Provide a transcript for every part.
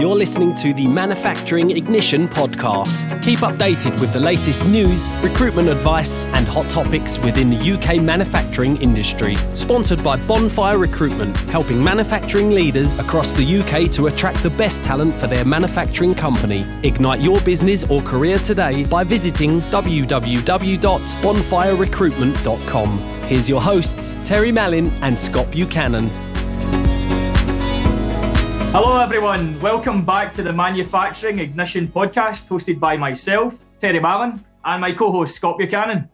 You're listening to the Manufacturing Ignition podcast. Keep updated with the latest news, recruitment advice, and hot topics within the UK manufacturing industry. Sponsored by Bonfire Recruitment, helping manufacturing leaders across the UK to attract the best talent for their manufacturing company. Ignite your business or career today by visiting www.bonfirerecruitment.com. Here's your hosts, Terry Mallin and Scott Buchanan. Hello, everyone. Welcome back to the Manufacturing Ignition podcast, hosted by myself, Terry Mallin, and my co-host Scott Buchanan.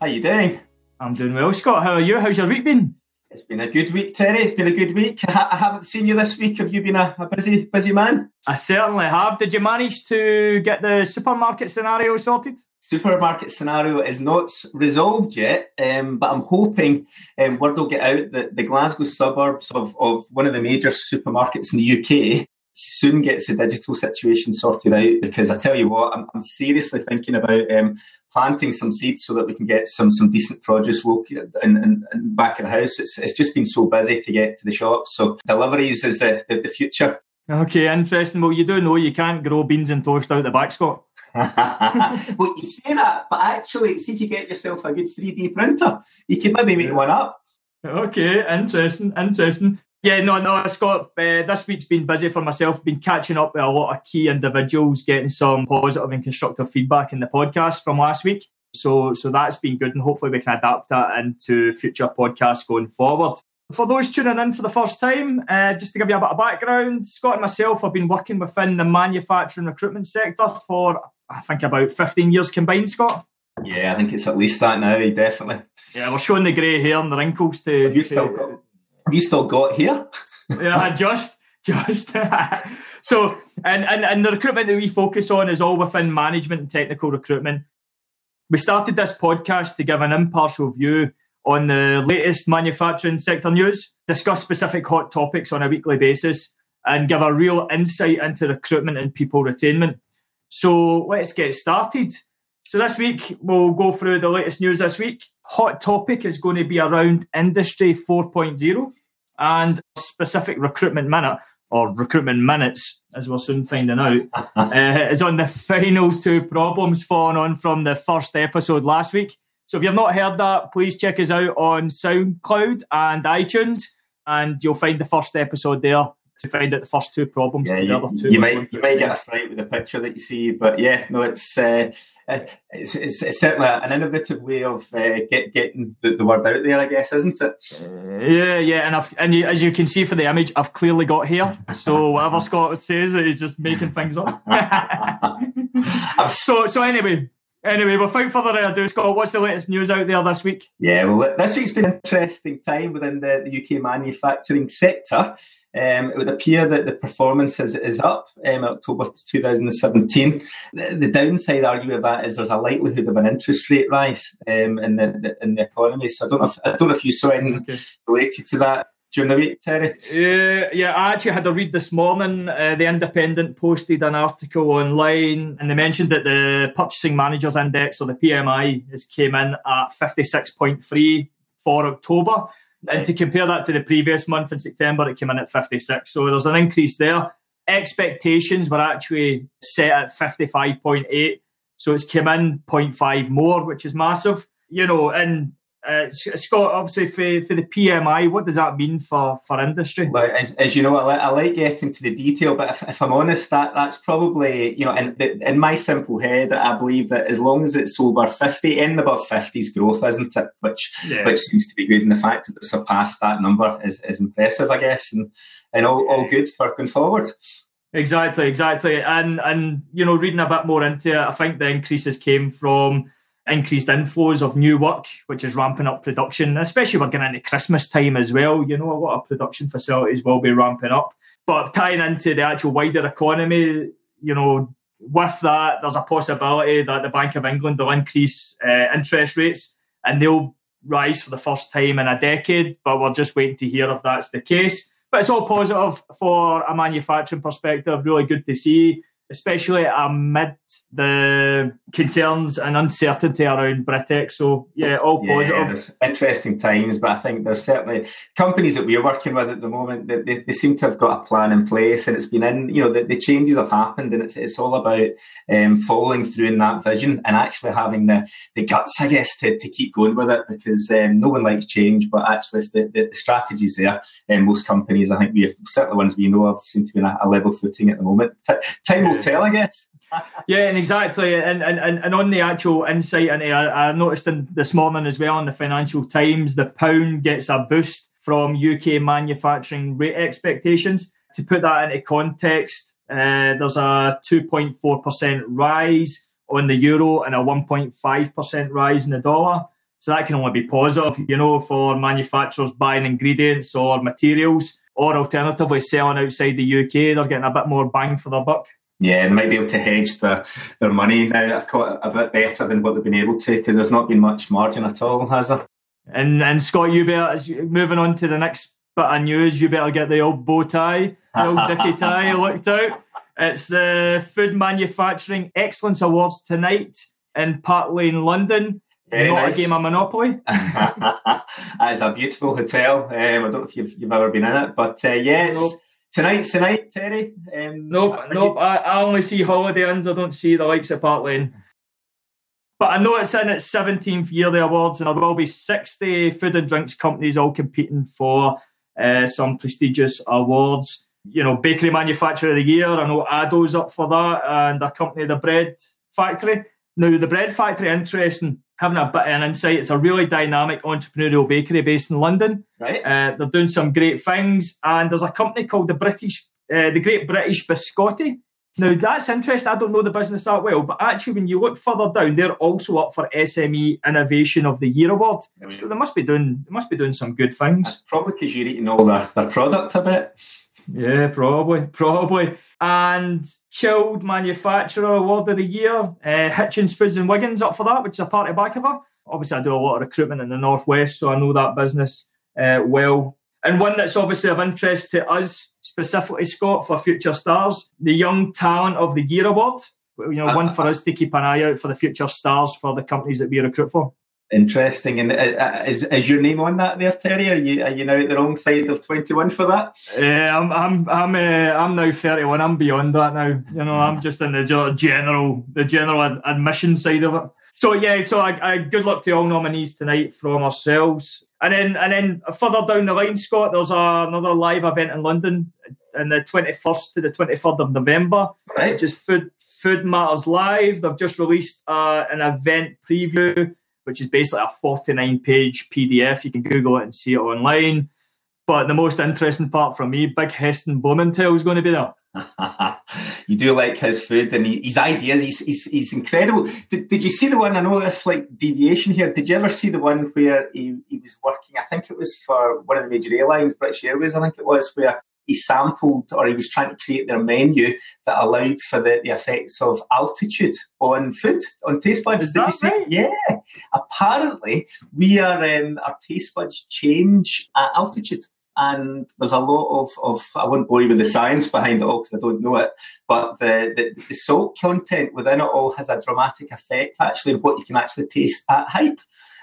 How you doing? I'm doing well, Scott. How are you? How's your week been? It's been a good week, Terry. It's been a good week. I haven't seen you this week. Have you been a, a busy, busy man? I certainly have. Did you manage to get the supermarket scenario sorted? Supermarket scenario is not resolved yet, um, but I'm hoping um, word will get out that the Glasgow suburbs of, of one of the major supermarkets in the UK soon gets the digital situation sorted out because I tell you what, I'm, I'm seriously thinking about um, planting some seeds so that we can get some some decent produce local in back in the house. It's, it's just been so busy to get to the shops. So deliveries is the, the, the future. Okay, interesting. Well, you do know you can't grow beans and toast out the back, Scott. well, you say that, but actually, see if you get yourself a good 3D printer, you can maybe make one up. Okay, interesting, interesting. Yeah, no, no, Scott, uh, this week's been busy for myself. Been catching up with a lot of key individuals, getting some positive and constructive feedback in the podcast from last week. So, so that's been good, and hopefully we can adapt that into future podcasts going forward. For those tuning in for the first time, uh, just to give you a bit of background, Scott and myself have been working within the manufacturing recruitment sector for I think about 15 years combined, Scott. Yeah, I think it's at least that now, definitely. Yeah, we're showing the grey hair and the wrinkles to. Have you still got, have you still got here? yeah, just, just. so, and, and, and the recruitment that we focus on is all within management and technical recruitment. We started this podcast to give an impartial view on the latest manufacturing sector news, discuss specific hot topics on a weekly basis, and give a real insight into recruitment and people retainment. So let's get started. So this week we'll go through the latest news this week. Hot topic is going to be around Industry 4.0 and specific recruitment minute or recruitment minutes, as we're soon finding out, uh, is on the final two problems following on from the first episode last week. So if you've not heard that, please check us out on SoundCloud and iTunes, and you'll find the first episode there to find out the first two problems. Yeah, you, two you might you might get a fright with the picture that you see, but yeah, no, it's uh, it's, it's, it's, certainly an innovative way of uh, get, getting the, the, word out there, I guess, isn't it? Uh, yeah, yeah, and I've, and you, as you can see for the image, I've clearly got hair. So whatever Scott says, he's just making things up. so so anyway. Anyway, without further ado, Scott, what's the latest news out there this week? Yeah, well, this week's been an interesting time within the, the UK manufacturing sector. Um, it would appear that the performance is, is up um, October 2017. The, the, downside argument of that is there's a likelihood of an interest rate rise um, in the, in the economy. So I don't know if, I don't know if you saw anything okay. related to that during the week, Terry? Yeah, yeah. I actually had a read this morning. Uh, the Independent posted an article online, and they mentioned that the Purchasing Managers Index or the PMI has came in at fifty six point three for October. And to compare that to the previous month in September, it came in at 56. So there's an increase there. Expectations were actually set at 55.8. So it's come in 0.5 more, which is massive. You know, and uh, Scott, obviously for, for the PMI, what does that mean for, for industry? Well, as, as you know, I, I, like getting to the detail, but if, if I'm honest, that that's probably you know, in, in my simple head, I believe that as long as it's over fifty, in above fifties growth, isn't it? Which yeah. which seems to be good, and the fact that they surpassed that number is, is impressive, I guess, and and all, all good for going forward. Exactly, exactly, and and you know, reading a bit more into it, I think the increases came from increased inflows of new work, which is ramping up production, especially we're getting into Christmas time as well. You know, a lot of production facilities will be ramping up. But tying into the actual wider economy, you know, with that, there's a possibility that the Bank of England will increase uh, interest rates and they'll rise for the first time in a decade. But we're just waiting to hear if that's the case. But it's all positive for a manufacturing perspective. Really good to see especially amid the concerns and uncertainty around Brexit. So, yeah, all yeah, positive. Interesting times, but I think there's certainly companies that we're working with at the moment that they, they, seem to have got a plan in place and it's been in, you know, the, the changes have happened and it's, it's all about um, following through in that vision and actually having the, the guts, I guess, to, to keep going with it because um, no one likes change, but actually if the, the, the strategy's there, um, most companies, I think we are certainly ones we know of seem to be in a, a level footing at the moment. T- time will tell, I guess. yeah, and exactly, and, and and on the actual insight into, I, I noticed in this morning as well in the Financial Times, the pound gets a boost from UK manufacturing rate expectations. To put that into context, uh, there's a 2.4% rise on the euro and a 1.5% rise in the dollar. So that can only be positive, you know, for manufacturers buying ingredients or materials, or alternatively selling outside the UK. They're getting a bit more bang for their buck. Yeah, they might be able to hedge their, their money now a bit better than what they've been able to because there's not been much margin at all, has there? And and Scott, you better moving on to the next bit of news. You better get the old bow tie, the old dicky tie looked out. It's the Food Manufacturing Excellence Awards tonight in Park Lane, London. Very Not nice. a game of Monopoly. it's a beautiful hotel. Um, I don't know if you've, you've ever been in it, but uh, yeah, it's. Tonight's tonight, Terry. Um, nope, nope. I, I, only see Holiday Inns. I don't see the likes of Park Lane. But I know it's in its 17th year, the awards, and there will be 60 food and drinks companies all competing for uh, some prestigious awards. You know, Bakery Manufacturer of the Year, I know Addo's up for that, and a company, The Bread Factory. Now, The Bread Factory, interesting, having a bit of an insight. It's a really dynamic entrepreneurial bakery based in London. Right. Uh, they're doing some great things, and there's a company called the British, uh, the Great British Biscotti. Now that's interesting. I don't know the business that well, but actually, when you look further down, they're also up for SME Innovation of the Year award. So they must be doing, they must be doing some good things. That's probably because you're eating all their, their product a bit. Yeah, probably, probably. And Chilled Manufacturer Award of the Year, uh, Hitchens Foods and Wiggins up for that, which is a party back of her. Obviously, I do a lot of recruitment in the Northwest, so I know that business uh, well. And one that's obviously of interest to us, specifically, Scott, for Future Stars, the Young Talent of the Year Award. You know, uh, one for us to keep an eye out for the future stars for the companies that we recruit for. Interesting. And uh, uh, is, is your name on that there, Terry? Are you are you now at the wrong side of twenty one for that? Yeah, I'm I'm I'm uh, I'm now thirty one. I'm beyond that now. You know, I'm just in the general the general ad- admission side of it. So yeah, so I, I, good luck to all nominees tonight from ourselves. And then and then further down the line, Scott, there's a, another live event in London on the 21st to the 23rd of November, right. which is Food Food Matters Live. They've just released uh, an event preview which is basically a 49 page PDF. You can Google it and see it online. But the most interesting part for me, Big Heston Blumenthal is going to be there. you do like his food and his ideas. He's, he's, he's incredible. Did, did you see the one? I know this like deviation here. Did you ever see the one where he, he was working? I think it was for one of the major airlines, British Airways. I think it was where he sampled or he was trying to create their menu that allowed for the, the effects of altitude on food, on taste buds. Did you see? Right? Yeah. Apparently, we are um, our taste buds change at altitude. And there's a lot of, of I won't bore you with the science behind it all because I don't know it, but the, the, the salt content within it all has a dramatic effect actually on what you can actually taste at height.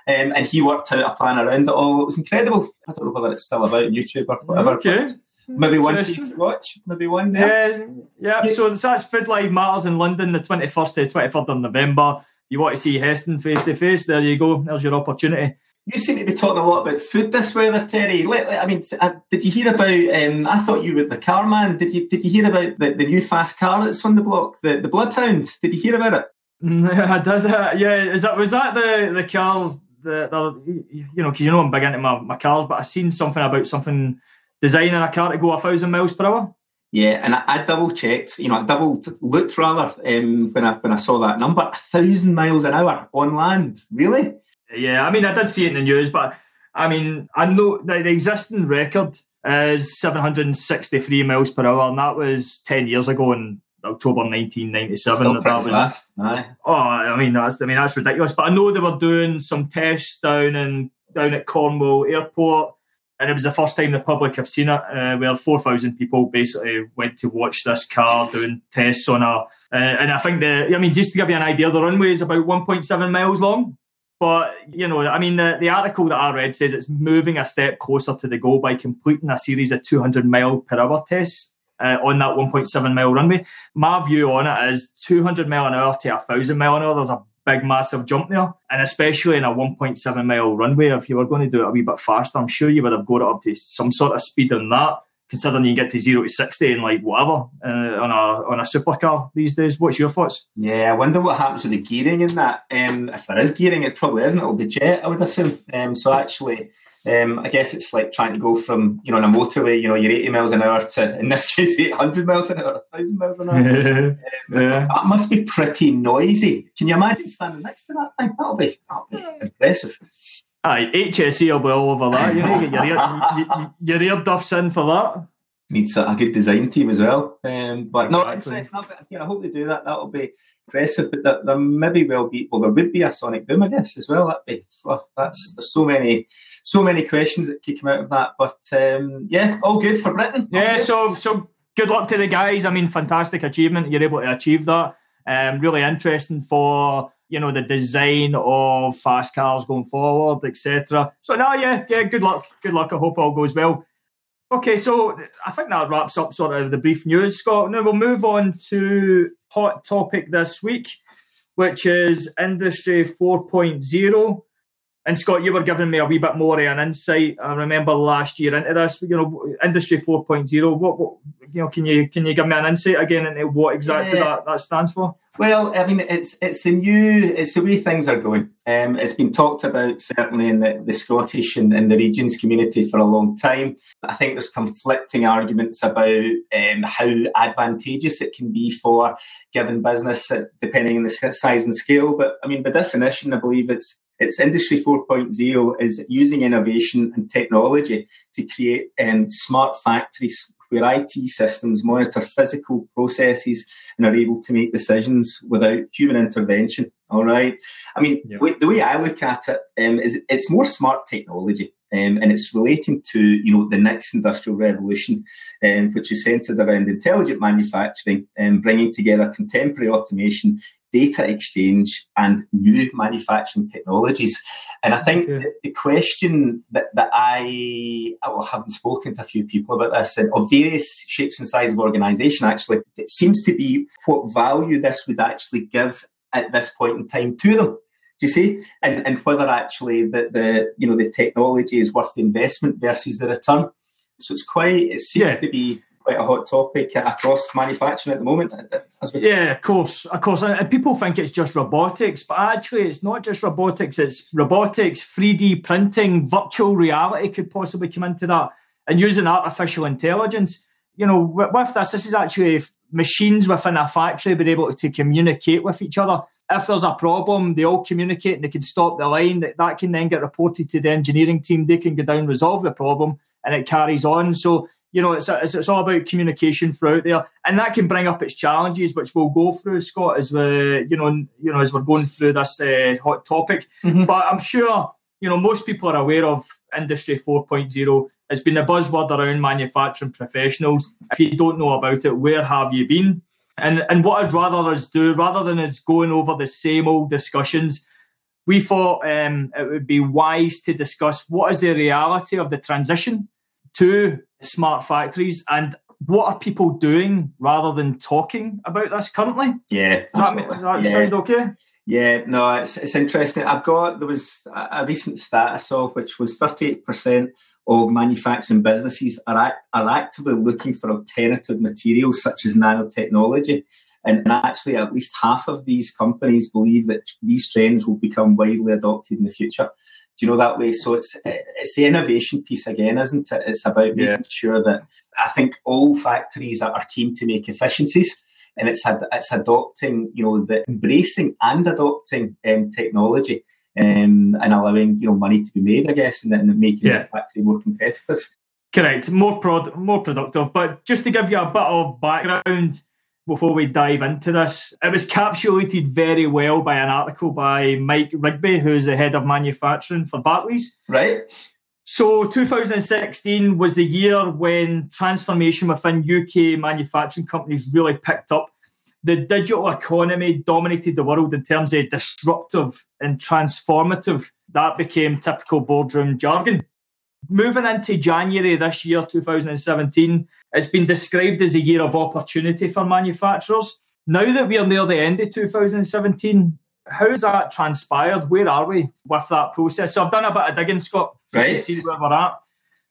Um, and he worked out a plan around it all. It was incredible. I don't know whether it's still about YouTube or whatever. Okay. Maybe one for you to watch. Maybe one there. Yeah, yeah. So that's Food Live Matters in London, the twenty first to twenty third of November. You want to see Heston face to face? There you go. There's your opportunity. You seem to be talking a lot about food this weather, Terry. I mean, uh, did you hear about? Um, I thought you were the car man. Did you? Did you hear about the, the new fast car that's on the block, the the Bloodhound? Did you hear about it? I did. Uh, yeah, is that was that the the cars? The, the you know, because you know I'm big into my, my cars, but I seen something about something designing a car to go a thousand miles per hour. Yeah, and I, I double checked, you know, I double looked rather um, when I when I saw that number, a thousand miles an hour on land. Really? Yeah, I mean, I did see it in the news, but I mean, I know the, the existing record is 763 miles per hour, and that was 10 years ago in October 1997. Still that was. Aye. Oh, I mean, that's I mean that's ridiculous. But I know they were doing some tests down in down at Cornwall Airport and it was the first time the public have seen it, uh, where 4,000 people basically went to watch this car doing tests on a. Uh, and I think the, I mean, just to give you an idea, the runway is about 1.7 miles long. But, you know, I mean, the, the article that I read says it's moving a step closer to the goal by completing a series of 200 mile per hour tests. Uh, on that 1.7 mile runway. My view on it is 200 mile an hour to 1,000 mile an hour. There's a big, massive jump there. And especially in a 1.7 mile runway, if you were going to do it a wee bit faster, I'm sure you would have got it up to some sort of speed on that. Considering you get to zero to sixty in like whatever uh, on a on a supercar these days, what's your thoughts? Yeah, I wonder what happens with the gearing in that. Um, if there is gearing, it probably isn't. It'll be jet, I would assume. Um, so actually, um, I guess it's like trying to go from you know on a motorway, you know, you're 80 miles an hour to in this case 800 miles an hour, 1,000 miles an hour. um, yeah. That must be pretty noisy. Can you imagine standing next to that thing? That'll be, that'll be impressive. Aye, HSE will be all over that. You know, your, ear, your, your ear duffs in for that. Needs a, a good design team as well. Um, but exactly. no, it's, not. I hope they do that. That'll be impressive. But there, there maybe will be. Well, there would be a Sonic Boom, I guess, as well. That'd be. Oh, that's there's so many so many questions that could come out of that. But um, yeah, all good for Britain. Yeah, so so good luck to the guys. I mean, fantastic achievement. You're able to achieve that. Um, really interesting for you know the design of fast cars going forward, etc. So now, yeah, yeah, good luck, good luck. I hope all goes well. Okay, so I think that wraps up sort of the brief news, Scott. Now we'll move on to hot topic this week, which is Industry 4.0. And Scott, you were giving me a wee bit more of an insight. I remember last year into this, you know, Industry 4.0. What, what you know, can you can you give me an insight again into what exactly yeah. that, that stands for? Well, I mean, it's it's the new, it's the way things are going. Um, it's been talked about certainly in the, the Scottish and, and, the regions community for a long time. I think there's conflicting arguments about um, how advantageous it can be for given business, depending on the size and scale. But I mean, by definition, I believe it's it's Industry 4.0 is using innovation and technology to create um, smart factories where IT systems monitor physical processes and are able to make decisions without human intervention. All right. I mean, the way I look at it um, is it's more smart technology. Um, and it's relating to you know the next industrial revolution, um, which is centered around intelligent manufacturing and bringing together contemporary automation data exchange and new manufacturing technologies. And I think okay. the question that, that I, well, having spoken to a few people about this and of various shapes and sizes of organisation, actually, it seems to be what value this would actually give at this point in time to them. Do you see? And, and whether actually the, the you know the technology is worth the investment versus the return. So it's quite it seems yeah. to be quite a hot topic across manufacturing at the moment. Uh, uh, yeah, of course, of course. And people think it's just robotics, but actually, it's not just robotics. It's robotics, 3D printing, virtual reality could possibly come into that, and using artificial intelligence. You know, with this, this is actually machines within a factory being able to communicate with each other. If there's a problem, they all communicate and they can stop the line. That, that can then get reported to the engineering team. They can go down, resolve the problem, and it carries on. So you know, it's, it's, it's all about communication throughout there, and that can bring up its challenges, which we'll go through, Scott, as we, you know, you know, as we're going through this uh, hot topic. Mm-hmm. But I'm sure, you know, most people are aware of Industry 4.0. It's been a buzzword around manufacturing professionals. If you don't know about it, where have you been? And and what I'd rather us do, rather than us going over the same old discussions, we thought um, it would be wise to discuss what is the reality of the transition to smart factories and what are people doing rather than talking about this currently? Yeah, does that, does that yeah. sound okay? Yeah, no, it's it's interesting. I've got there was a recent stat I saw which was thirty eight percent of manufacturing businesses are act, are actively looking for alternative materials such as nanotechnology. And actually, at least half of these companies believe that these trends will become widely adopted in the future do you know that way? So it's it's the innovation piece again, isn't it? It's about making yeah. sure that I think all factories are keen to make efficiencies, and it's it's adopting, you know, the embracing and adopting um, technology. Um, and allowing you know money to be made, I guess, and then making yeah. the factory more competitive. Correct, more prod, more productive. But just to give you a bit of background, before we dive into this. It was capsulated very well by an article by Mike Rigby, who's the head of manufacturing for Barclays. Right. So 2016 was the year when transformation within UK manufacturing companies really picked up. The digital economy dominated the world in terms of disruptive and transformative. That became typical boardroom jargon. Moving into January this year, 2017, it's been described as a year of opportunity for manufacturers. Now that we are near the end of 2017, how has that transpired? Where are we with that process? So I've done a bit of digging, Scott, right. to see where we're at.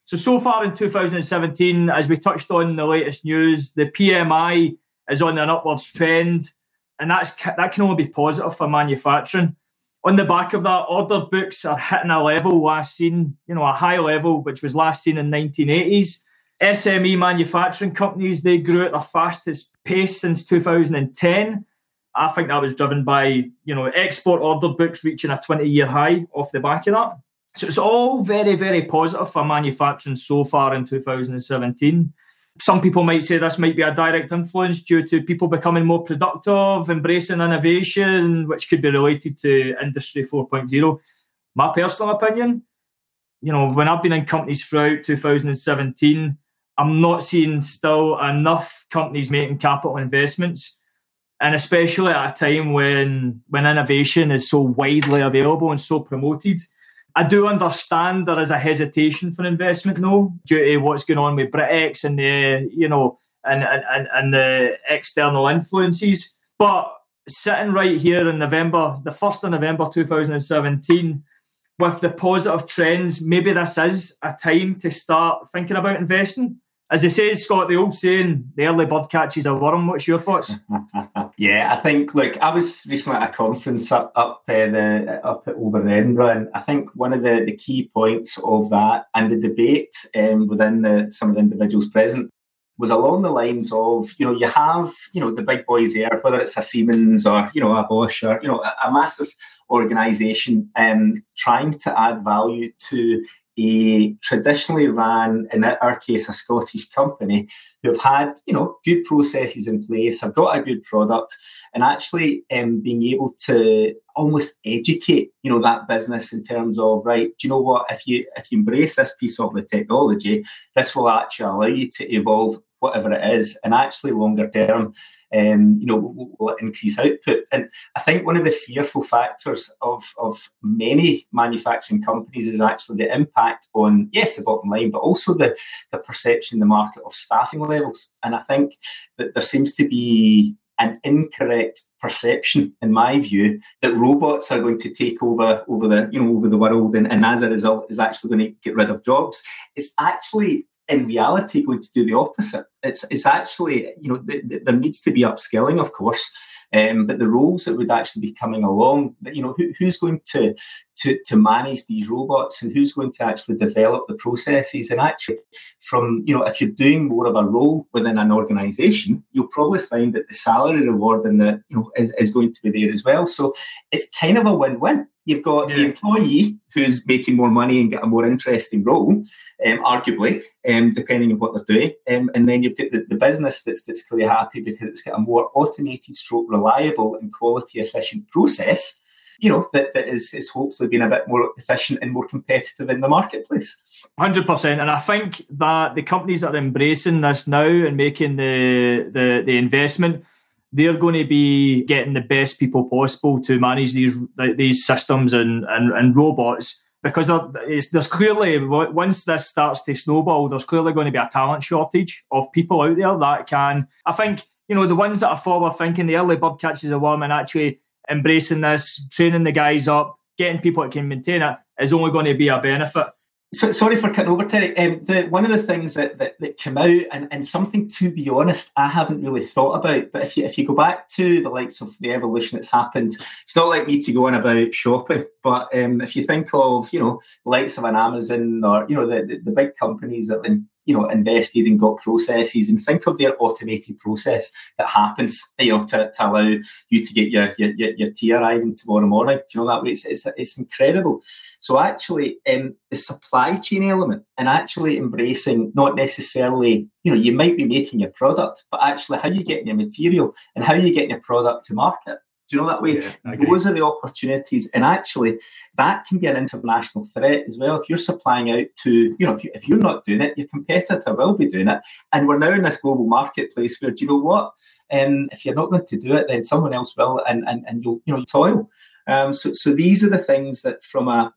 So so far in 2017, as we touched on in the latest news, the PMI is on an upwards trend, and that's that can only be positive for manufacturing. On the back of that, order books are hitting a level last seen, you know, a high level which was last seen in 1980s. SME manufacturing companies they grew at their fastest pace since 2010 I think that was driven by, you know, export order books reaching a 20 year high off the back of that. So it's all very, very positive for manufacturing so far in 2017. Some people might say this might be a direct influence due to people becoming more productive, embracing innovation, which could be related to Industry 4.0. My personal opinion, you know, when I've been in companies throughout 2017, I'm not seeing still enough companies making capital investments and especially at a time when when innovation is so widely available and so promoted. I do understand there is a hesitation for investment though, due to what's going on with Brexit and the you know and and, and the external influences. But sitting right here in November, the first of November 2017, with the positive trends, maybe this is a time to start thinking about investing as they say, Scott, the old saying, the early bird catches a worm. What's your thoughts? yeah, I think, look, I was recently at a conference up up uh, the up over Edinburgh, and I think one of the, the key points of that and the debate um, within the, some of the individuals present was along the lines of, you know, you have, you know, the big boys there, whether it's a Siemens or, you know, a Bosch or, you know, a, a massive organisation um, trying to add value to a traditionally ran, in our case, a Scottish company who have had, you know, good processes in place, have got a good product, and actually um, being able to almost educate, you know, that business in terms of right, do you know what? If you if you embrace this piece of the technology, this will actually allow you to evolve whatever it is, and actually longer term, um, you know, will, will increase output. And I think one of the fearful factors of of many manufacturing companies is actually the impact on yes the bottom line, but also the the perception in the market of staffing levels. And I think that there seems to be an incorrect perception, in my view, that robots are going to take over over the you know over the world, and, and as a result, is actually going to get rid of jobs. It's actually in reality going to do the opposite. It's it's actually you know th- th- there needs to be upskilling, of course, um, but the roles that would actually be coming along, you know, who, who's going to, to to manage these robots and who's going to actually develop the processes? And actually, from you know, if you're doing more of a role within an organisation, you'll probably find that the salary reward and the you know is, is going to be there as well. So it's kind of a win-win. You've got yeah. the employee who's making more money and get a more interesting role, um, arguably, um, depending on what they're doing. Um, and then you've got the, the business that's, that's clearly happy because it's got a more automated, stroke, reliable and quality efficient process you know, that, that is, is hopefully being a bit more efficient and more competitive in the marketplace. 100%. And I think that the companies that are embracing this now and making the, the, the investment, they're going to be getting the best people possible to manage these these systems and, and, and robots because there's clearly once this starts to snowball there's clearly going to be a talent shortage of people out there that can i think you know the ones that are forward thinking the early bird catches a worm and actually embracing this training the guys up getting people that can maintain it is only going to be a benefit so, sorry for cutting over, Terry. Um, the, one of the things that, that, that came out, and, and something to be honest, I haven't really thought about. But if you if you go back to the likes of the evolution that's happened, it's not like me to go on about shopping. But um, if you think of you know the likes of an Amazon or you know the, the, the big companies that have been you know invested and got processes and think of their automated process that happens you know to, to allow you to get your your, your tea arriving tomorrow morning. Do you know that way? It's, it's, it's incredible. So actually um, the supply chain element and actually embracing not necessarily you know you might be making your product but actually how you getting your material and how you getting your product to market Do you know that way? Yeah, Those are the opportunities, and actually, that can be an international threat as well. If you're supplying out to, you know, if, you, if you're not doing it, your competitor will be doing it, and we're now in this global marketplace where, do you know what? Um, if you're not going to do it, then someone else will, and and and you'll you know toil. Um, so so these are the things that from a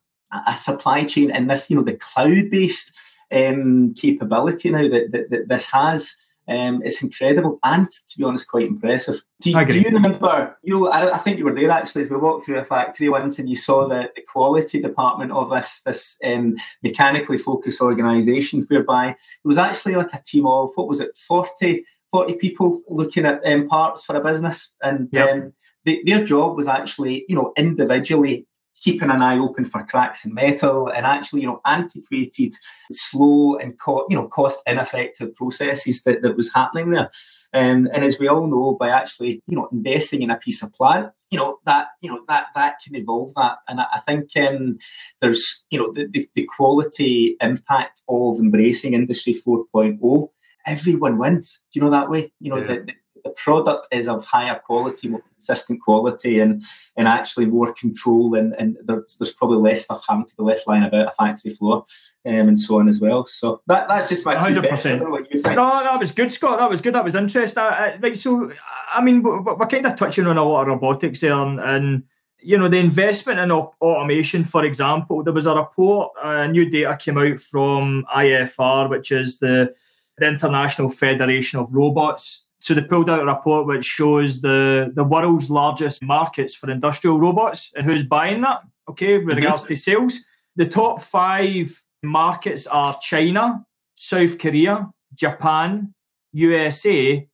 a supply chain and this, you know, the cloud based um, capability now that, that, that this has. Um, it's incredible and, to be honest, quite impressive. Do you, do you remember? You, I, I, think you were there actually as we walked through a factory once, and you saw the, the quality department of this this um, mechanically focused organisation, whereby it was actually like a team of what was it, 40, 40 people looking at um, parts for a business, and yep. Um, they, their job was actually, you know, individually keeping an eye open for cracks in metal and actually, you know, antiquated, slow and co- you know cost ineffective processes that, that was happening there. Um, and as we all know, by actually you know investing in a piece of plant, you know that you know that that can evolve that. And I, I think um, there's you know the, the, the quality impact of embracing Industry 4.0 everyone wins. Do you know that way? You know, yeah. the, the, product is of higher quality, more consistent quality, and and actually more control, and, and there's, there's probably less stuff having to be left lying about a factory floor, um, and so on as well. So that that's just my hundred percent. No, that was good, Scott. That was good. That was interesting. Uh, right, so I mean, we're, we're, kind of touching on a lot of robotics there, and, and you know the investment in automation for example there was a report uh, new data came out from ifr which is the, the international federation of robots so they pulled out a report which shows the, the world's largest markets for industrial robots and who's buying that, okay, with mm-hmm. regards to sales. The top five markets are China, South Korea, Japan, USA,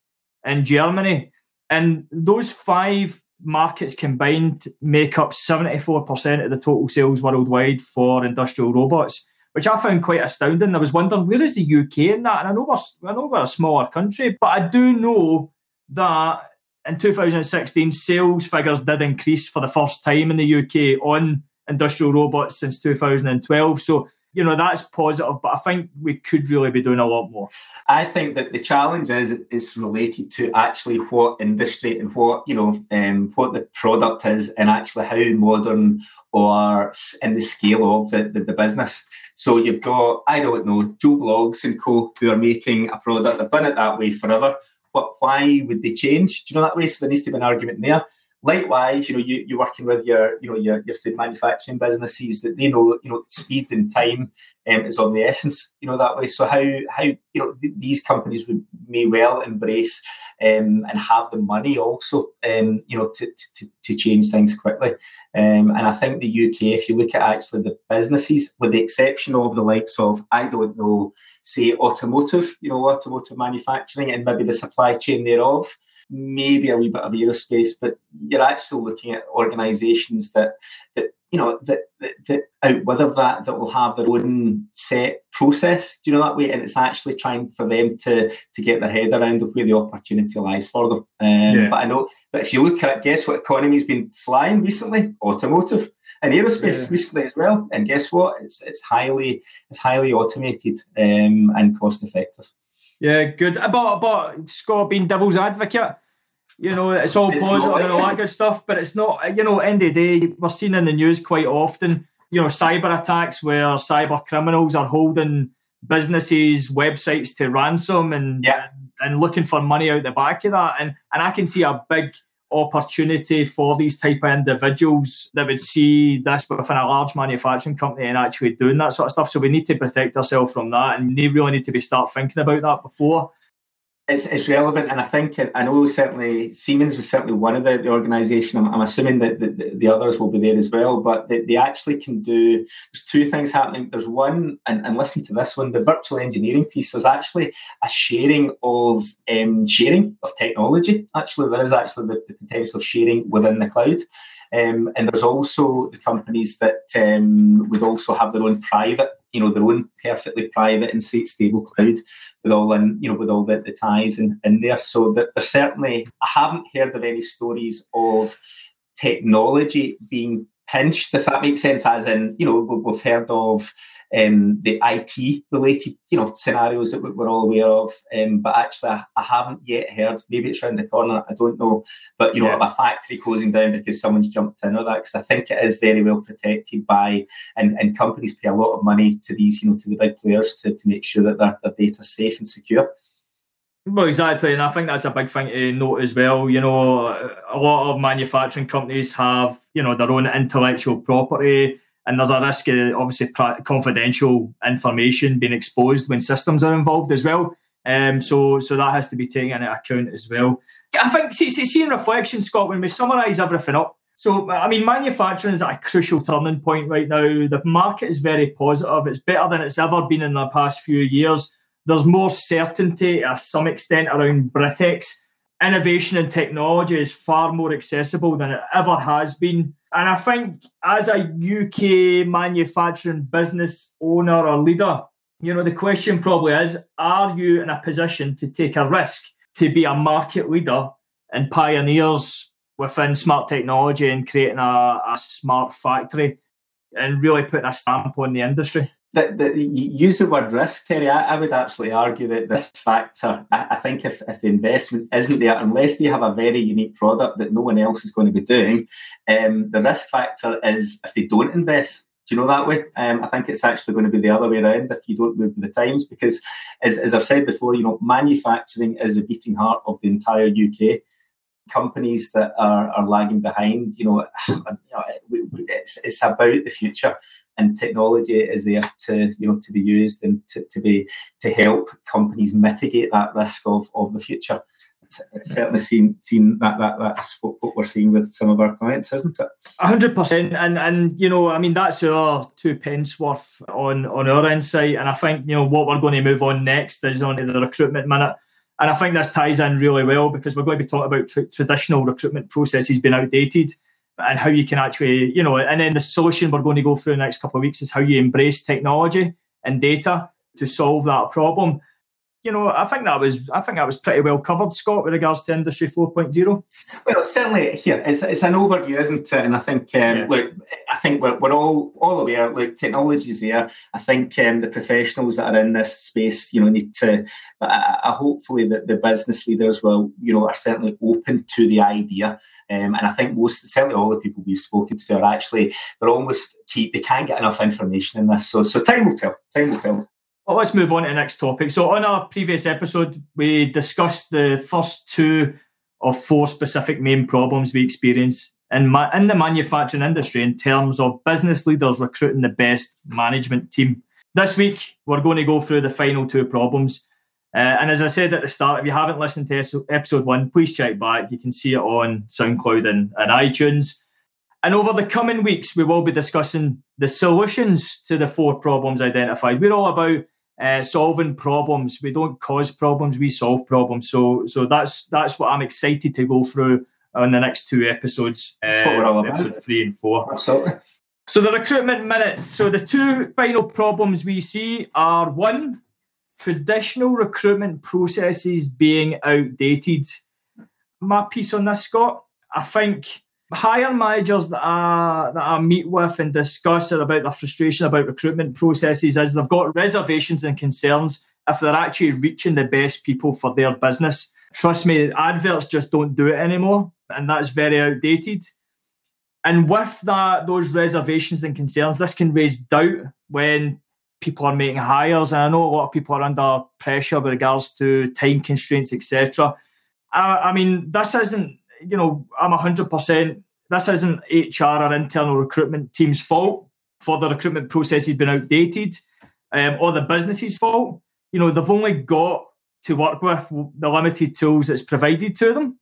and Germany. And those five markets combined make up 74% of the total sales worldwide for industrial robots which I found quite astounding. I was wondering where is the UK in that, and I know we're I know we're a smaller country, but I do know that in 2016 sales figures did increase for the first time in the UK on industrial robots since 2012. So you know that's positive, but I think we could really be doing a lot more. I think that the challenge is is related to actually what industry and what you know um, what the product is, and actually how modern or in the scale of the, the, the business. So you've got I don't know Joe Bloggs and Co who are making a product. They've done it that way forever. But why would they change? Do you know that way? So there needs to be an argument there. Likewise, you know, you, you're working with your, you know, your, your food manufacturing businesses that they know, you know, speed and time um, is of the essence, you know, that way. So how, how, you know, th- these companies would may well embrace um, and have the money also, um, you know, to, to, to change things quickly. Um, and I think the UK, if you look at actually the businesses, with the exception of the likes of, I don't know, say automotive, you know, automotive manufacturing and maybe the supply chain thereof, maybe a wee bit of aerospace, but you're actually looking at organisations that that you know that, that, that outwither that that will have their own set process. Do you know that way? And it's actually trying for them to to get their head around of where the opportunity lies for them. Um, yeah. But I know, but if you look at guess what economy's been flying recently? Automotive and aerospace yeah. recently as well. And guess what? It's it's highly it's highly automated um, and cost effective. Yeah, good. About about Scott being devil's advocate. You know, it's all it's positive and all that good stuff, but it's not. You know, end of the day, we're seeing in the news quite often. You know, cyber attacks where cyber criminals are holding businesses, websites to ransom and yeah. and looking for money out the back of that. And and I can see a big opportunity for these type of individuals that would see this within a large manufacturing company and actually doing that sort of stuff. So we need to protect ourselves from that, and they really need to be start thinking about that before it's, it's relevant, and I think I know certainly Siemens was certainly one of the, the organisation. I'm, I'm, assuming that the, the, others will be there as well, but they, they, actually can do. There's two things happening. There's one, and, and listen to this one: the virtual engineering piece. There's actually a sharing of um, sharing of technology. Actually, there is actually the, the potential of sharing within the cloud. Um, and there's also the companies that um, would also have their own private, you know, their own perfectly private and safe, stable cloud with all in, you know, with all the, the ties in, in there. So that certainly, I haven't heard of any stories of technology being pinched, if that makes sense. As in, you know, we've heard of um, the IT related, you know, scenarios that we're all aware of. Um, but actually, I, I, haven't yet heard. Maybe it's around the corner. I don't know. But you know, yeah. a factory closing down because someone's jumped in or that, because I think it is very well protected by, and, and companies pay a lot of money to these, you know, to the big players to, to make sure that their, their data is safe and secure. Well, exactly, and I think that's a big thing to note as well. You know, a lot of manufacturing companies have, you know, their own intellectual property and there's a risk of obviously confidential information being exposed when systems are involved as well. Um, so so that has to be taken into account as well. I think see, see, in reflection, Scott, when we summarise everything up. So I mean, manufacturing is at a crucial turning point right now. The market is very positive. It's better than it's ever been in the past few years. There's more certainty to some extent around Brexit. Innovation and technology is far more accessible than it ever has been and I think as a UK manufacturing business owner or leader, you know, the question probably is are you in a position to take a risk to be a market leader and pioneers within smart technology and creating a, a smart factory and really putting a stamp on the industry? The, the, use the word risk, Terry. I, I, would absolutely argue that this factor, I, I, think if, if the investment isn't there, unless they have a very unique product that no one else is going to be doing, um, the risk factor is if they don't invest. Do you know that way? Um, I think it's actually going to be the other way around if you don't move with the times, because as, as I've said before, you know, manufacturing is the beating heart of the entire UK companies that are, are lagging behind, you know, it's, it's about the future and technology is there to you know to be used and to, to be to help companies mitigate that risk of, of the future. It's, certainly seen seen that, that that's what, what, we're seeing with some of our clients, isn't it? hundred percent, and and you know, I mean, that's our two pence worth on on our insight, and I think you know what we're going to move on next is on the recruitment minute. And I think this ties in really well because we're going to be talking about tr- traditional recruitment processes being outdated and how you can actually, you know, and then the solution we're going to go through the next couple of weeks is how you embrace technology and data to solve that problem you know, I think that was I think that was pretty well covered, Scott, with regards to Industry 4.0. Well, certainly here it's, it's an overview, isn't it? And I think um, yeah. look, I think we're, we're all all aware. Look, technology's there. I think um, the professionals that are in this space, you know, need to. Uh, uh, hopefully, that the business leaders will, you know, are certainly open to the idea. Um, and I think most, certainly all the people we've spoken to are actually they're almost they can't get enough information in this. So, so time will tell. Time will tell. Well, let's move on to the next topic. So, on our previous episode, we discussed the first two of four specific main problems we experience in, ma- in the manufacturing industry in terms of business leaders recruiting the best management team. This week, we're going to go through the final two problems. Uh, and as I said at the start, if you haven't listened to episode one, please check back. You can see it on SoundCloud and, and iTunes. And over the coming weeks, we will be discussing the solutions to the four problems identified. We're all about uh, solving problems. We don't cause problems; we solve problems. So, so that's that's what I'm excited to go through on the next two episodes. That's uh, what we're all about. Episode three and four. Absolutely. So the recruitment minutes. So the two final problems we see are one, traditional recruitment processes being outdated. My piece on this, Scott. I think hire managers that I that I meet with and discuss about their frustration about recruitment processes is they've got reservations and concerns if they're actually reaching the best people for their business. Trust me, adverts just don't do it anymore, and that's very outdated. And with that, those reservations and concerns, this can raise doubt when people are making hires. And I know a lot of people are under pressure with regards to time constraints, etc. I, uh, I mean, this isn't you know, I'm 100%, this isn't HR or internal recruitment team's fault for the recruitment process has been outdated um, or the business's fault. You know, they've only got to work with the limited tools that's provided to them.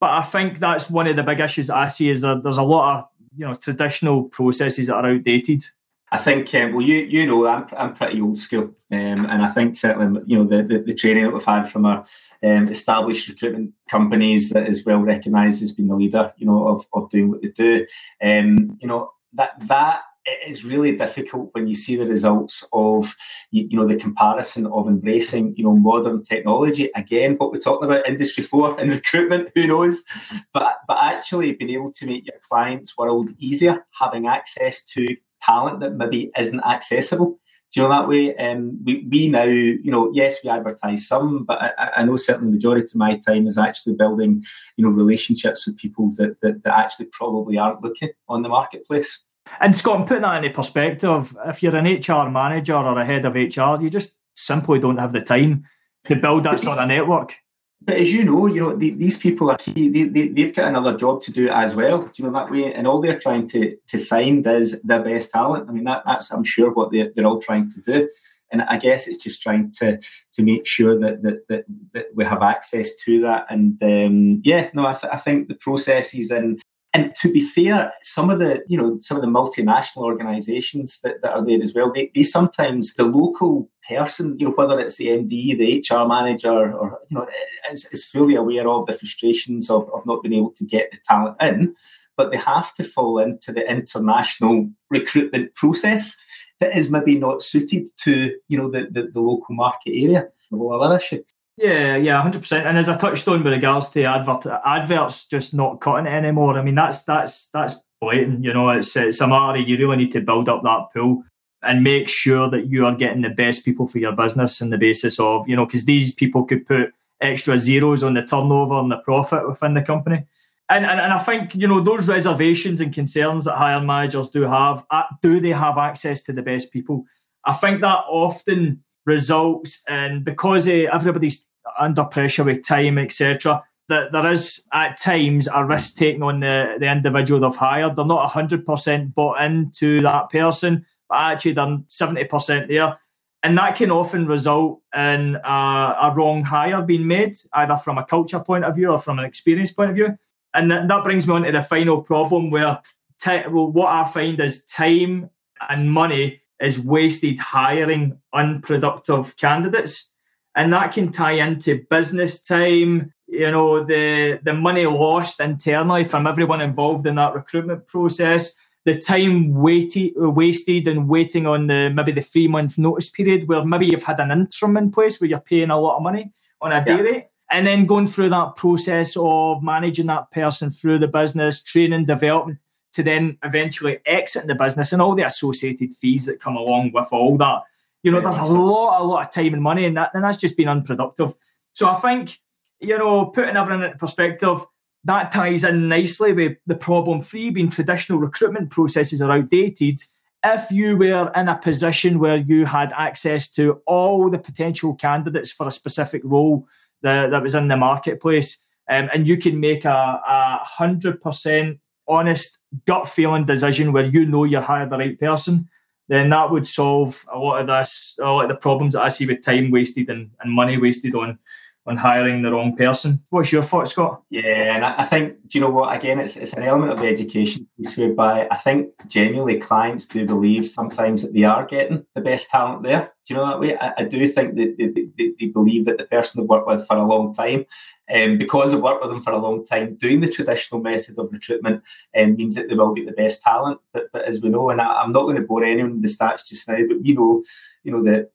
But I think that's one of the big issues I see is that there's a lot of, you know, traditional processes that are outdated. I think, um, well, you you know, I'm I'm pretty old school, um, and I think certainly, you know, the, the, the training that we've had from our um, established recruitment companies that is well recognised as being the leader, you know, of, of doing what they do. Um, you know, that that it's really difficult when you see the results of you, you, know the comparison of embracing you know modern technology. Again what we're talking about industry 4 and recruitment who knows? But but actually being able to make your clients world easier having access to talent that maybe isn't accessible do you know that way? Um, we, we now, you know, yes, we advertise some, but I, I know certainly the majority of my time is actually building, you know, relationships with people that, that, that actually probably aren't looking on the marketplace. And Scott, putting that into perspective, if you're an HR manager or a head of HR, you just simply don't have the time to build that sort of network. But as you know, you know the, these people are key. They, they, they've got another job to do as well. Do you know that way? And all they're trying to to find is the best talent. I mean, that, that's I'm sure what they, they're all trying to do. And I guess it's just trying to to make sure that that that, that we have access to that. And um, yeah, no, I, th- I think the processes and and to be fair, some of the you know some of the multinational organisations that, that are there as well, they, they sometimes the local person, you know, whether it's the MD, the HR manager, or you know, is, is fully aware of the frustrations of, of not being able to get the talent in, but they have to fall into the international recruitment process that is maybe not suited to you know the, the, the local market area. Well, other issue. Yeah, yeah, hundred percent. And as I touched on with regards to advert, adverts just not cutting it anymore. I mean, that's that's that's blatant. You know, it's it's a matter you really need to build up that pool and make sure that you are getting the best people for your business on the basis of you know because these people could put extra zeros on the turnover and the profit within the company. And, and, and I think you know those reservations and concerns that hiring managers do have. Do they have access to the best people? I think that often results in because uh, everybody's under pressure with time, etc. That there is at times a risk taken on the, the individual they've hired. They're not hundred percent bought into that person, but actually they're seventy percent there, and that can often result in a, a, wrong hire being made, either from a culture point of view or from an experience point of view. And that, that brings me on to the final problem where t- well, what I find is time and money is wasted hiring unproductive candidates and that can tie into business time you know the the money lost internally from everyone involved in that recruitment process the time waited, wasted and waiting on the maybe the three month notice period where maybe you've had an interim in place where you're paying a lot of money on a day yeah. rate and then going through that process of managing that person through the business training development to then eventually exit the business and all the associated fees that come along with all that you know, there's a lot, a lot of time and money in that, and that's just been unproductive. So I think, you know, putting everything into perspective, that ties in nicely with the problem free being traditional recruitment processes are outdated. If you were in a position where you had access to all the potential candidates for a specific role that, that was in the marketplace, um, and you can make a, a hundred percent honest gut feeling decision where you know you're hired the right person, then that would solve a lot of this, a lot of the problems that I see with time wasted and, and money wasted on on hiring the wrong person. What's your thought, Scott? Yeah, and I think, do you know what? Again, it's, it's an element of the education whereby I think genuinely clients do believe sometimes that they are getting the best talent there. Do you know that way? I, I do think that they, they, they, believe that the person they've worked with for a long time, um, because they've worked with them for a long time, doing the traditional method of recruitment um, means that they will get the best talent. But, but as we know, and I, I'm not going to bore anyone with the stats just now, but we know, you know, that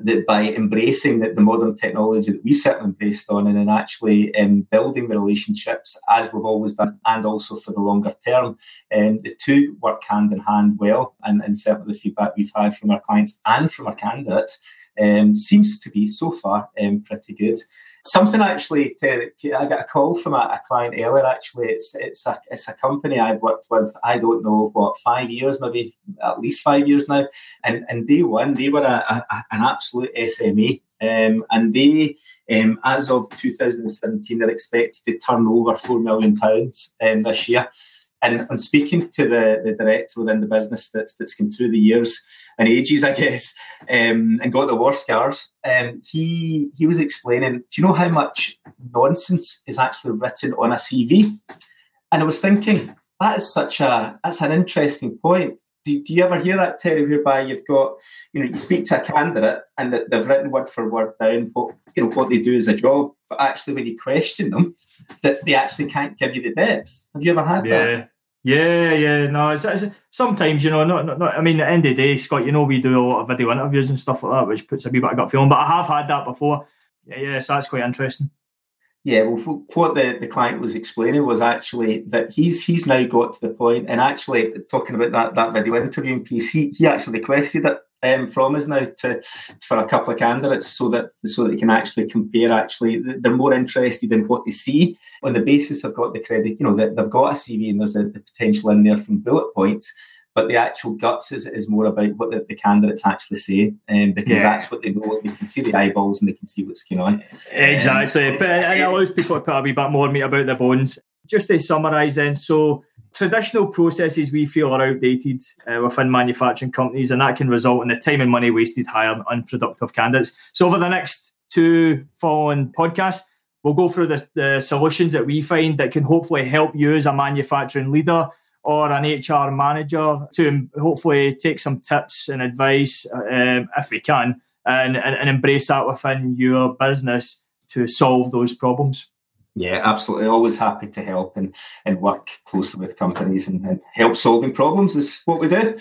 that by embracing the, the, modern technology that we've certainly based on and then actually um, building the relationships as we've always done and also for the longer term, um, the two work hand in hand well. And, and certainly the feedback we've had from our clients and from our candidates um, seems to be so far um, pretty good. Something actually, to, I got a call from a, a, client earlier. Actually, it's it's a it's a company I've worked with. I don't know what five years, maybe at least five years now. And and day one, they were a, a, an absolute SME, um, and they, um, as of 2017, they're expected to turn over four million pounds um, this year. And, speaking to the, the director within the business that's that's come through the years and ages, I guess, um, and got the worst scars. Um, he he was explaining, do you know how much nonsense is actually written on a CV? And I was thinking that is such a that's an interesting point. Do, do you ever hear that, Terry, whereby you've got, you know, you speak to a candidate and they've written word for word down what you know what they do as a job, but actually when you question them, that they actually can't give you the depth. Have you ever had yeah. that? Yeah, yeah, no. It's, it's, sometimes you know, not, not, not. I mean, at the end of the day, Scott, you know, we do a lot of video interviews and stuff like that, which puts a wee bit of gut feeling. But I have had that before. Yeah, yeah. So that's quite interesting. Yeah, well, what the, the client was explaining was actually that he's he's now got to the point, and actually talking about that that video interviewing piece, he, he actually requested it um, from us now to for a couple of candidates so that so that they can actually compare. Actually, they're more interested in what they see on the basis they've got the credit. You know, that they've got a CV and there's a, the potential in there from bullet points. But the actual guts is, is more about what the, the candidates actually say, um, because yeah. that's what they know. They can see the eyeballs and they can see what's going on. Exactly, um, but it allows people to put a wee bit more meat about their bones. Just to summarise, then, so traditional processes we feel are outdated uh, within manufacturing companies, and that can result in the time and money wasted hiring unproductive candidates. So, over the next two following podcasts, we'll go through the, the solutions that we find that can hopefully help you as a manufacturing leader or an HR manager to hopefully take some tips and advice, um, if we can, and, and, and embrace that within your business to solve those problems. Yeah, absolutely. Always happy to help and, and work closely with companies and, and help solving problems is what we do.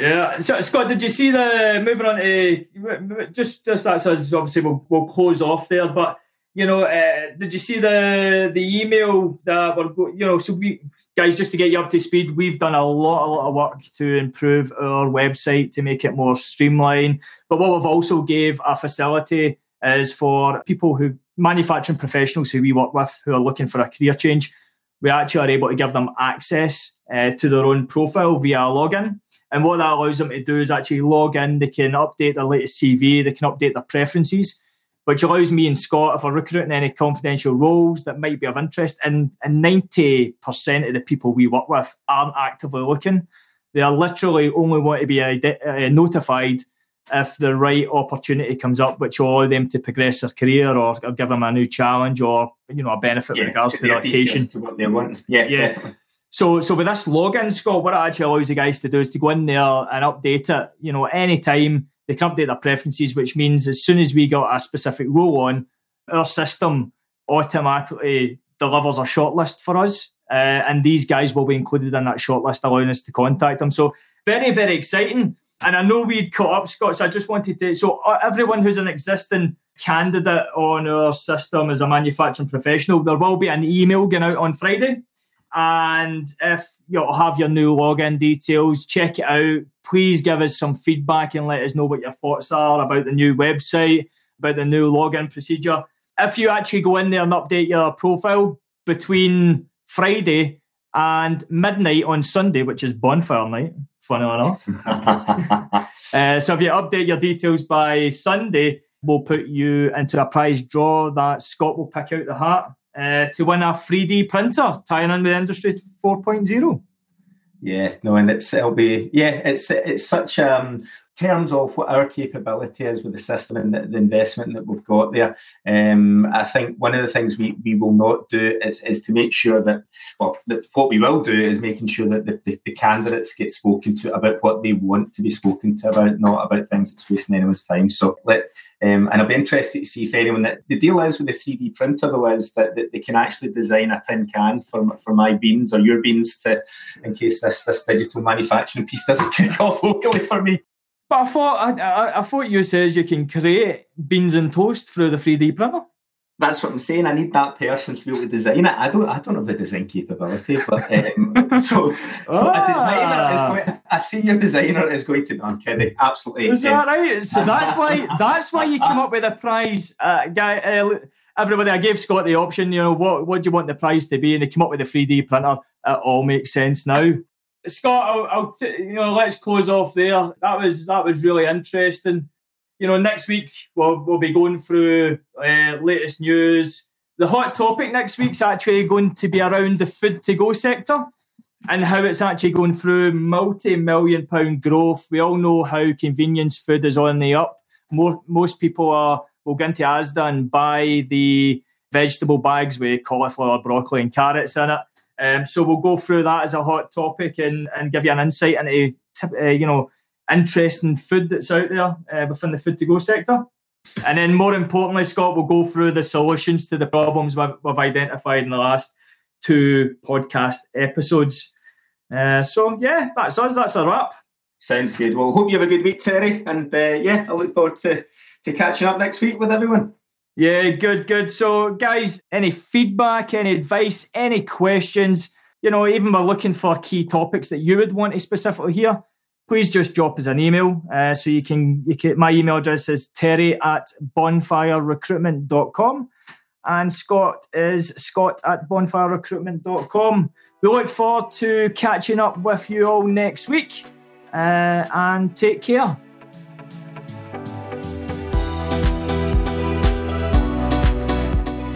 Yeah. So Scott, did you see the moving on to just just that says obviously we'll, we'll close off there, but you know, uh, did you see the the email that we're you know so we guys just to get you up to speed, we've done a lot a lot of work to improve our website to make it more streamlined. But what we've also gave a facility is for people who manufacturing professionals who we work with who are looking for a career change. We actually are able to give them access uh, to their own profile via login. And what that allows them to do is actually log in, they can update their latest CV, they can update their preferences, which allows me and Scott, if we're recruiting any confidential roles that might be of interest, and, and 90% of the people we work with aren't actively looking. They are literally only want to be uh, notified if the right opportunity comes up, which will allow them to progress their career or, or give them a new challenge or you know a benefit yeah, with regards to their location. To what they want. Yeah, yeah. Definitely. So, so with this login, Scott, what it actually allows the guys to do is to go in there and update it. You know, anytime they can update their preferences, which means as soon as we got a specific role on, our system automatically delivers a shortlist for us, uh, and these guys will be included in that shortlist, allowing us to contact them. So, very, very exciting. And I know we'd caught up, Scott, so I just wanted to. So, uh, everyone who's an existing candidate on our system as a manufacturing professional, there will be an email going out on Friday. And if you'll have your new login details, check it out. Please give us some feedback and let us know what your thoughts are about the new website, about the new login procedure. If you actually go in there and update your profile between Friday and midnight on Sunday, which is bonfire night, funny enough. uh, so if you update your details by Sunday, we'll put you into a prize draw that Scott will pick out the hat uh, to win a 3D printer tying in with Industry 4.0. Yeah, no, and it's it'll be yeah, it's it's such um terms of what our capability is with the system and the, the investment that we've got there, um, I think one of the things we, we will not do is, is to make sure that, well, that what we will do is making sure that the, the, the, candidates get spoken to about what they want to be spoken to about, not about things that's wasting anyone's time. So let, um, and I'll be interested to see if anyone that the deal is with the 3D printer though is that, that they can actually design a tin can for, for my beans or your beans to, in case this, this digital manufacturing piece doesn't kick off locally for me. But I thought I, I, I, thought you says you can create beans and toast through the 3D printer. That's what I'm saying. I need that person to be able to design it. I don't. I don't have the design capability, but um, so, so ah. a designer is going. A senior designer is going to. No, I'm kidding. Absolutely. Is that right? So that's why. That's why you came up with a prize, uh, guy. Uh, everybody, I gave Scott the option. You know, what what do you want the prize to be? And they came up with a 3D printer. It all makes sense now. Scott, I'll, I'll t- you know, let's close off there. That was that was really interesting. You know, next week we'll we'll be going through uh, latest news. The hot topic next week's actually going to be around the food to go sector and how it's actually going through multi-million pound growth. We all know how convenience food is on the up. More, most people are will go into Asda and buy the vegetable bags with cauliflower, broccoli, and carrots in it. Um, so we'll go through that as a hot topic and, and give you an insight into uh, you know interesting food that's out there uh, within the food to go sector. And then more importantly, Scott, we'll go through the solutions to the problems we've, we've identified in the last two podcast episodes. Uh, so yeah, that's us. That's a wrap. Sounds good. Well, hope you have a good week, Terry. And uh, yeah, I look forward to, to catching up next week with everyone. Yeah, good, good. So, guys, any feedback, any advice, any questions, you know, even we're looking for key topics that you would want to specifically hear, please just drop us an email. Uh, so you can, you can, my email address is terry at bonfirerecruitment.com and Scott is scott at bonfirerecruitment.com. We look forward to catching up with you all next week uh, and take care.